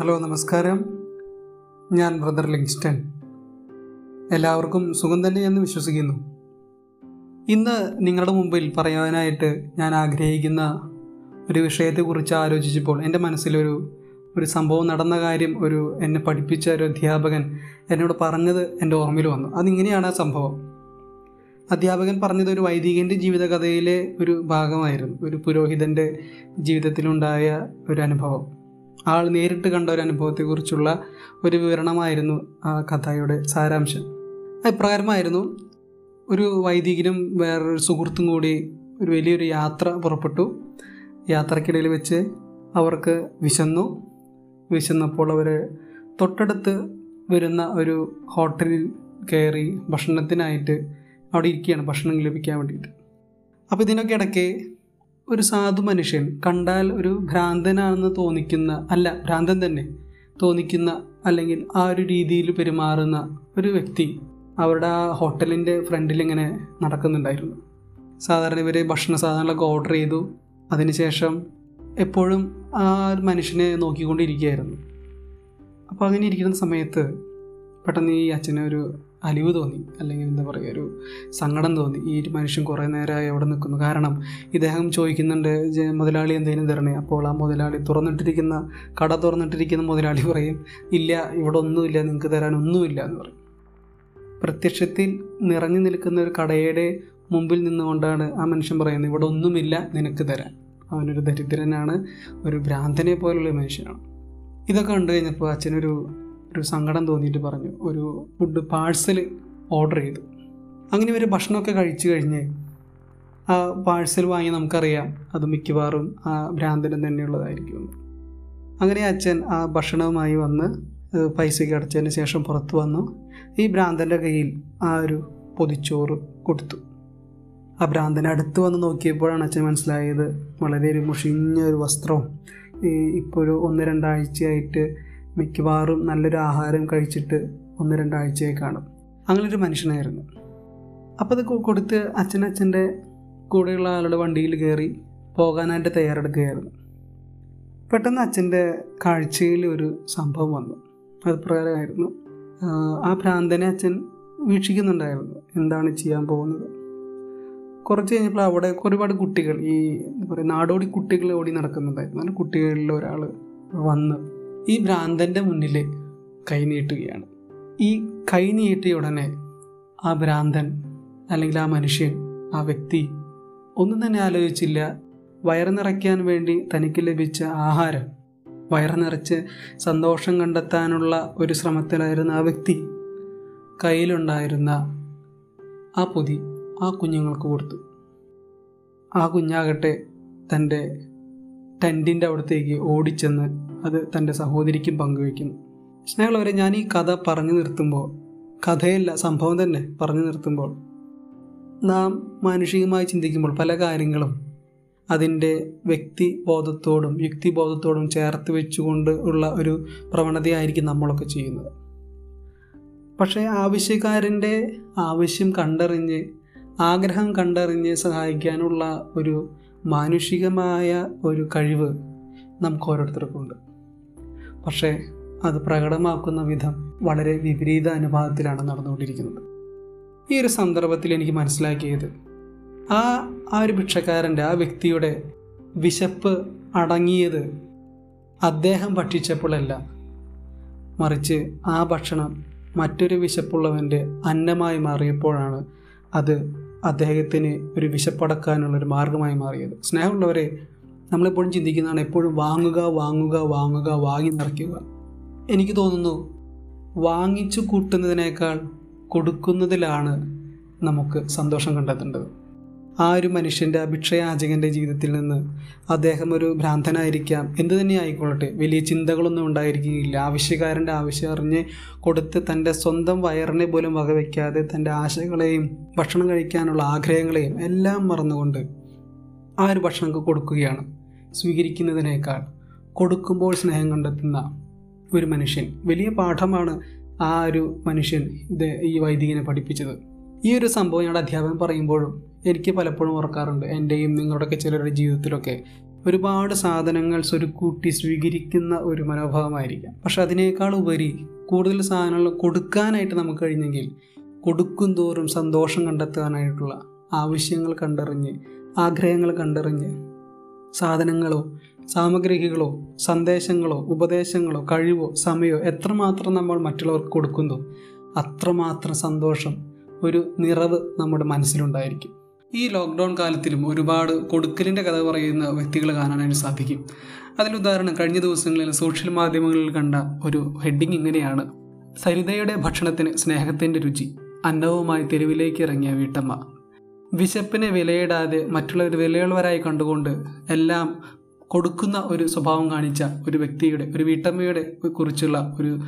Hello നമസ്കാരം. ഞാൻ brother Livingstone. എല്ലാവർക്കും സുഖം തന്നെയെന്ന് വിശ്വസിക്കുന്നു. ഇന്ന് നിങ്ങളുടെ മുമ്പിൽ പറയാനായിട്ട് ഞാൻ ആഗ്രഹിക്കുന്ന ഒരു വിഷയത്തെക്കുറിച്ച് ആലോചിച്ചപ്പോൾ എന്റെ മനസ്സിലൊരു ഒരു സംഭവം നടന്ന കാര്യം ഒരു എന്നെ പഠിപ്പിച്ച ഒരു അധ്യാപകൻ എന്നോട് പറഞ്ഞത് എന്റെ ഓർമ്മയിൽ വന്നു. അതിങ്ങനെയാണ് ആ സംഭവം. അധ്യാപകൻ പറഞ്ഞത് ഒരു വൈദികന്റെ ജീവിതകഥയിലെ ഒരു ഭാഗമായിരുന്നു. ഒരു പുരോഹിതന്റെ ജീവിതത്തിലുണ്ടായ ഒരു അനുഭവം. ആൾ നേരിട്ട് കണ്ട ഒരു അനുഭവത്തെക്കുറിച്ചുള്ള ഒരു വിവരണമായിരുന്നു ആ കഥയുടെ സാരാംശം. ഇപ്രകാരമായിരുന്നു ഒരു വൈദികനും വേറൊരു സുഹൃത്തും കൂടി ഒരു വലിയൊരു യാത്ര പുറപ്പെട്ടു. യാത്രക്കിടയിൽ വെച്ച് അവർക്ക് വിശന്നു. വിശന്നപ്പോൾ അവർ തൊട്ടടുത്ത് വരുന്ന ഒരു ഹോട്ടലിൽ കയറി ഭക്ഷണത്തിനായിട്ട് അവിടെ ഇരിക്കുകയാണ് ഭക്ഷണം ലഭിക്കാൻ വേണ്ടിയിട്ട്. അപ്പോൾ ഇതിനൊക്കെ ഇടയ്ക്ക് ഒരു സാധു മനുഷ്യൻ കണ്ടാൽ ഒരു ഭ്രാന്തനാണെന്ന് തോന്നിക്കുന്ന അല്ല ഭ്രാന്തൻ തന്നെ തോന്നിക്കുന്ന അല്ലെങ്കിൽ ആ ഒരു രീതിയിൽ പെരുമാറുന്ന ഒരു വ്യക്തി അവരുടെ ആ ഹോട്ടലിന്റെ ഫ്രണ്ടിൽ ഇങ്ങനെ നടക്കുന്നുണ്ടായിരുന്നു. സാധാരണ ഇവർ ഭക്ഷണ സാധനങ്ങളൊക്കെ ഓർഡർ ചെയ്തു. അതിനുശേഷം എപ്പോഴും ആ ഒരു മനുഷ്യനെ നോക്കിക്കൊണ്ടിരിക്കുകയായിരുന്നു. അപ്പോൾ അങ്ങനെ ഇരിക്കുന്ന സമയത്ത് പെട്ടെന്ന് ഈ അച്ഛനെ ഒരു അലിവ് തോന്നി അല്ലെങ്കിൽ എന്താ പറയുക ഒരു സങ്കടം തോന്നി. ഈ മനുഷ്യൻ കുറേ നേരമായി അവിടെ നിൽക്കുന്നു. കാരണം ഇദ്ദേഹം ചോദിക്കുന്നുണ്ട് മുതലാളി എന്തെങ്കിലും തരണേ? അപ്പോൾ ആ മുതലാളി തുറന്നിട്ടിരിക്കുന്ന കട തുറന്നിട്ടിരിക്കുന്ന മുതലാളി പറയും ഇല്ല ഇവിടെ ഒന്നുമില്ല നിങ്ങൾക്ക് തരാൻ ഒന്നുമില്ല എന്ന് പറയും. പ്രത്യക്ഷത്തിൽ നിറഞ്ഞു നിൽക്കുന്ന ഒരു കടയുടെ മുമ്പിൽ നിന്നുകൊണ്ടാണ് ആ മനുഷ്യൻ പറയുന്നത് ഇവിടെ ഒന്നുമില്ല നിനക്ക് തരാൻ. അവനൊരു ദരിദ്രനാണ് ഒരു ഭ്രാന്തനെ പോലുള്ള മനുഷ്യനാണ്. ഇതൊക്കെ കണ്ടു കഴിഞ്ഞപ്പോൾ അച്ഛനൊരു ഒരു സങ്കടം തോന്നിയിട്ട് പറഞ്ഞു. ഒരു ഫുഡ് പാഴ്സൽ ഓർഡർ ചെയ്തു. അങ്ങനെ ഒരു ഭക്ഷണമൊക്കെ കഴിച്ചു കഴിഞ്ഞ് ആ പാഴ്സൽ വാങ്ങി നമുക്കറിയാം അത് മിക്കവാറും ആ ഭ്രാന്തനും തന്നെയുള്ളതായിരിക്കും. അങ്ങനെ അച്ഛൻ ആ ഭക്ഷണവുമായി വന്ന് പൈസ പൈസയ്ക്ക് അടച്ചതിന് ശേഷം പുറത്തു വന്നു. ഈ ഭ്രാന്തന്റെ കയ്യിൽ ആ ഒരു പൊതിച്ചോറ് കൊടുത്തു. ആ ഭ്രാന്തൻ അടുത്ത് വന്ന് നോക്കിയപ്പോഴാണ് അച്ഛൻ മനസ്സിലായത് വളരെ ഒരു മുഷിഞ്ഞ ഒരു വസ്ത്രവും ഈ ഇപ്പോൾ ഒരു ഒന്ന് രണ്ടാഴ്ചയായിട്ട് മിക്കവാറും നല്ലൊരു ആഹാരം കഴിച്ചിട്ട് ഒന്ന് രണ്ടാഴ്ചയായി കാണും. അങ്ങനൊരു മനുഷ്യനായിരുന്നു. അപ്പോൾ അത് കൊടുത്ത് അച്ഛൻ അച്ഛന്റെ കൂടെയുള്ള ആളുടെ വണ്ടിയിൽ കയറി പോകാനായിട്ട് തയ്യാറെടുക്കുകയായിരുന്നു. പെട്ടെന്ന് അച്ഛന്റെ കാഴ്ചയിൽ ഒരു സംഭവം വന്നു. അത് പ്രകാരമായിരുന്നു ആ ഭ്രാന്തനെ അച്ഛൻ വീക്ഷിക്കുന്നുണ്ടായിരുന്നു എന്താണ് ചെയ്യാൻ പോകുന്നത്? കുറച്ച് കഴിഞ്ഞപ്പോൾ അവിടെ ഒരുപാട് കുട്ടികൾ ഈ എന്താ പറയുക നാടോടി കുട്ടികൾ ഓടി നടക്കുന്നുണ്ടായിരുന്നു. അങ്ങനെ കുട്ടികളിൽ ഒരാൾ വന്ന് ഈ ഭ്രാന്തന്റെ മുന്നിൽ കൈനീട്ടുകയാണ് ഈ കൈ നീട്ടിയ ഉടനെ ആ ഭ്രാന്തൻ അല്ലെങ്കിൽ ആ മനുഷ്യൻ ആ വ്യക്തി ഒന്നും തന്നെ ആലോചിച്ചില്ല. വയറ് നിറയ്ക്കാൻ വേണ്ടി തനിക്ക് ലഭിച്ച ആഹാരം വയറ് നിറച്ച് സന്തോഷം കണ്ടെത്താനുള്ള ഒരു ശ്രമത്തിലായിരുന്ന ആ വ്യക്തി കയ്യിലുണ്ടായിരുന്ന ആ പൊതി ആ കുഞ്ഞുങ്ങൾക്ക് കൊടുത്തു. ആ കുഞ്ഞാകട്ടെ തന്റെ ടെന്റിന്റെ അവിടത്തേക്ക് ഓടിച്ചെന്ന് അത് തന്റെ സഹോദരിക്കും പങ്കുവയ്ക്കുന്നു. സ്നേഹമുള്ളവരെ ഞാൻ ഈ കഥ പറഞ്ഞു നിർത്തുമ്പോൾ കഥയല്ല സംഭവം തന്നെ പറഞ്ഞു നിർത്തുമ്പോൾ നാം മാനുഷികമായി ചിന്തിക്കുമ്പോൾ പല കാര്യങ്ങളും അതിന്റെ വ്യക്തിബോധത്തോടും യുക്തിബോധത്തോടും ചേർത്ത് വെച്ചുകൊണ്ട് ഉള്ള ഒരു പ്രവണതയായിരിക്കും നമ്മളൊക്കെ ചെയ്യുന്നത്. പക്ഷേ ആവശ്യക്കാരന്റെ ആവശ്യം കണ്ടറിഞ്ഞ് ആഗ്രഹം കണ്ടറിഞ്ഞ് സഹായിക്കാനുള്ള ഒരു മാനുഷികമായ ഒരു കഴിവ് നമുക്ക് ഓരോരുത്തർക്കുണ്ട്. പക്ഷേ അത് പ്രകടമാക്കുന്ന വിധം വളരെ വിപരീത അനുപാതത്തിലാണ് നടന്നുകൊണ്ടിരിക്കുന്നത്. ഈ ഒരു സന്ദർഭത്തിൽ എനിക്ക് മനസ്സിലാക്കിയത് ആ ആ ഒരു ഭിക്ഷക്കാരന്റെ ആ വ്യക്തിയുടെ വിശപ്പ് അടങ്ങിയത് അദ്ദേഹം ഭക്ഷിച്ചപ്പോഴല്ല. മറിച്ച് ആ ഭക്ഷണം മറ്റൊരു വിശപ്പുള്ളവന്റെ അന്നമായി മാറിയപ്പോഴാണ് അത് അദ്ദേഹത്തിന് ഒരു വിശപ്പടക്കാനുള്ളൊരു മാർഗമായി മാറിയത്. സ്നേഹമുള്ളവരെ നമ്മളെപ്പോഴും ചിന്തിക്കുന്നതാണ് എപ്പോഴും വാങ്ങുക വാങ്ങുക വാങ്ങുക വാങ്ങി നിറയ്ക്കുക. എനിക്ക് തോന്നുന്നു വാങ്ങിച്ചു കൂട്ടുന്നതിനേക്കാൾ കൊടുക്കുന്നതിലാണ് നമുക്ക് സന്തോഷം കണ്ടെത്തേണ്ടത്. ആ ഒരു മനുഷ്യന്റെ അഭിക്ഷയാചകന്റെ ജീവിതത്തിൽ നിന്ന് അദ്ദേഹം ഒരു ഭ്രാന്തനായിരിക്കാം. എന്തു തന്നെ ആയിക്കൊള്ളട്ടെ വലിയ ചിന്തകളൊന്നും ഉണ്ടായിരിക്കുകയില്ല. ആവശ്യക്കാരന്റെ ആവശ്യം അറിഞ്ഞ് കൊടുത്ത് തന്റെ സ്വന്തം വയറിനെ പോലും വകവയ്ക്കാതെ തന്റെ ആശകളെയും ഭക്ഷണം കഴിക്കാനുള്ള ആഗ്രഹങ്ങളെയും എല്ലാം മറന്നുകൊണ്ട് ആ ഒരു ഭക്ഷണം കൊടുക്കുകയാണ്. സ്വീകരിക്കുന്നതിനേക്കാൾ കൊടുക്കുമ്പോൾ സ്നേഹം കണ്ടെത്തുന്ന ഒരു മനുഷ്യൻ. വലിയ പാഠമാണ് ആ ഒരു മനുഷ്യൻ ഇത് ഈ വൈദികനെ പഠിപ്പിച്ചത്. ഈ ഒരു സംഭവം ഞങ്ങളുടെ അധ്യാപകൻ പറയുമ്പോഴും എനിക്ക് പലപ്പോഴും ഓർക്കാറുണ്ട് എന്റെയും നിങ്ങളുടെയൊക്കെ ചിലരുടെ ജീവിതത്തിലൊക്കെ ഒരുപാട് സാധനങ്ങൾ സ്വരുക്കൂട്ടി സ്വീകരിക്കുന്ന ഒരു മനോഭാവമായിരിക്കാം. പക്ഷെ അതിനേക്കാൾ ഉപരി കൂടുതൽ സാധനങ്ങൾ കൊടുക്കാനായിട്ട് നമുക്ക് കഴിഞ്ഞെങ്കിൽ കൊടുക്കും തോറും സന്തോഷം കണ്ടെത്താനായിട്ടുള്ള ആവശ്യങ്ങൾ കണ്ടറിഞ്ഞ് ആഗ്രഹങ്ങൾ കണ്ടറിഞ്ഞ് സാധനങ്ങളോ സാമഗ്രികളോ സന്ദേശങ്ങളോ ഉപദേശങ്ങളോ കഴിവോ സമയമോ എത്രമാത്രം നമ്മൾ മറ്റുള്ളവർക്ക് കൊടുക്കുന്നോ അത്രമാത്രം സന്തോഷം ഒരു നിറവ് നമ്മുടെ മനസ്സിലുണ്ടായിരിക്കും. ഈ ലോക്ക്ഡൗൺ കാലത്തിലും ഒരുപാട് കൊടുക്കലിന്റെ കഥ പറയുന്ന വ്യക്തികൾ കാണാനായിട്ട് സാധിക്കും. അതിലുദാഹരണം കഴിഞ്ഞ ദിവസങ്ങളിൽ സോഷ്യൽ മാധ്യമങ്ങളിൽ കണ്ട ഒരു ഹെഡിങ് ഇങ്ങനെയാണ്. സരിതയുടെ ഭക്ഷണത്തിന് സ്നേഹത്തിന്റെ രുചി അന്നവുമായി തെരുവിലേക്ക് ഇറങ്ങിയ വീട്ടമ്മ. വിശപ്പിനെ വിലയിടാതെ മറ്റുള്ളവർ വിലയുള്ളവരായി കണ്ടുകൊണ്ട് എല്ലാം കൊടുക്കുന്ന ഒരു സ്വഭാവം കാണിച്ച ഒരു വ്യക്തിയുടെ ഒരു വീട്ടമ്മയുടെ കുറിച്ചുള്ള ഒരു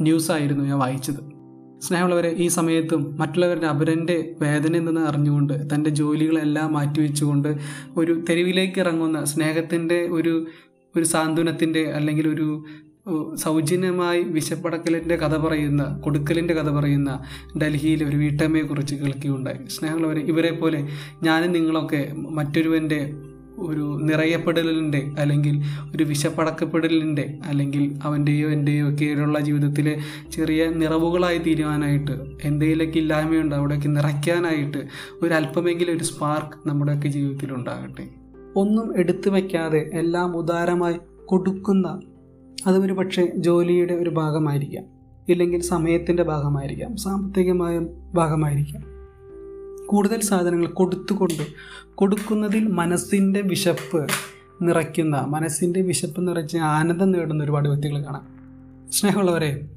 ന്യൂസായിരുന്നു ഞാൻ വായിച്ചത്. സ്നേഹമുള്ളവരെ ഈ സമയത്തും മറ്റുള്ളവരുടെ അപരന്റെ വേദനയിൽ നിന്ന് അറിഞ്ഞുകൊണ്ട് തന്റെ ജോലികളെല്ലാം മാറ്റിവെച്ചുകൊണ്ട് ഒരു തെരുവിലേക്ക് ഇറങ്ങുന്ന സ്നേഹത്തിന്റെ ഒരു ഒരു സാന്ത്വനത്തിന്റെ അല്ലെങ്കിൽ ഒരു സൗജന്യമായി വിശപ്പടക്കലിന്റെ കഥ പറയുന്ന കൊടുക്കലിന്റെ കഥ പറയുന്ന ഡൽഹിയിലെ ഒരു വീട്ടമ്മയെക്കുറിച്ച് കേൾക്കുകയുണ്ടായി. സ്നേഹമുള്ളവരെ ഇവരെ പോലെ ഞാനും നിങ്ങളൊക്കെ മറ്റൊരുവന്റെ ഒരു നിറയപ്പെടലിന്റെ അല്ലെങ്കിൽ ഒരു വിശപ്പടക്കപ്പെടലിന്റെ അല്ലെങ്കിൽ അവന്റെയോ എന്റെയോ ഒക്കെയുള്ള ജീവിതത്തിലെ ചെറിയ നിറവുകളായി തീരുവാനായിട്ട് എന്തെങ്കിലുമൊക്കെ ഇല്ലായ്മയുണ്ട് അവിടെയൊക്കെ നിറയ്ക്കാനായിട്ട് ഒരു അല്പമെങ്കിലും ഒരു സ്പാർക്ക് നമ്മുടെയൊക്കെ ജീവിതത്തിൽ ഉണ്ടാകട്ടെ ഒന്നും എടുത്തു വയ്ക്കാതെ എല്ലാം ഉദാരമായി കൊടുക്കുന്ന അത് ഒരു പക്ഷേ ജോലിയുടെ ഒരു ഭാഗമായിരിക്കാം. ഇല്ലെങ്കിൽ സമയത്തിന്റെ ഭാഗമായിരിക്കാം. സാമ്പത്തികമായ ഭാഗമായിരിക്കാം. കൂടുതൽ സാധനങ്ങൾ കൊടുത്തുകൊണ്ട് കൊടുക്കുന്നതിൽ മനസ്സിന്റെ വിശപ്പ് നിറയ്ക്കുന്ന മനസ്സിന്റെ വിശപ്പ് നിറച്ച് ആനന്ദം നേടുന്ന ഒരുപാട് വ്യക്തികൾ കാണാം. സ്നേഹമുള്ളവരെ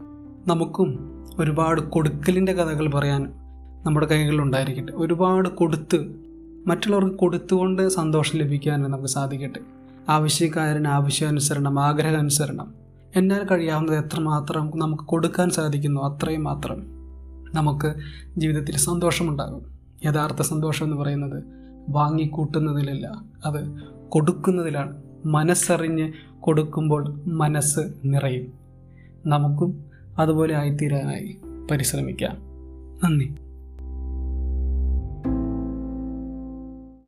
നമുക്കും ഒരുപാട് കൊടുക്കലിന്റെ കഥകൾ പറയാൻ നമ്മുടെ കൈകളിലുണ്ടായിരിക്കട്ടെ ഒരുപാട് കൊടുത്ത് മറ്റുള്ളവർക്ക് കൊടുത്തുകൊണ്ട് സന്തോഷം ലഭിക്കാൻ നമുക്ക് സാധിക്കട്ടെ. ആവശ്യക്കാരന് ആവശ്യാനുസരണം ആഗ്രഹാനുസരണം. എന്നാൽ കഴിയാവുന്നത് എത്രമാത്രം നമുക്ക് കൊടുക്കാൻ സാധിക്കുന്നു അത്രയും മാത്രം നമുക്ക് ജീവിതത്തിൽ സന്തോഷമുണ്ടാകും. യഥാർത്ഥ സന്തോഷം എന്ന് പറയുന്നത് വാങ്ങിക്കൂട്ടുന്നതിലല്ല. അത് കൊടുക്കുന്നതിലാണ്. മനസ്സറിഞ്ഞ് കൊടുക്കുമ്പോൾ മനസ്സ് നിറയും. നമുക്കും അതുപോലെ ആയിത്തീരാനായി പരിശ്രമിക്കാം. നന്ദി.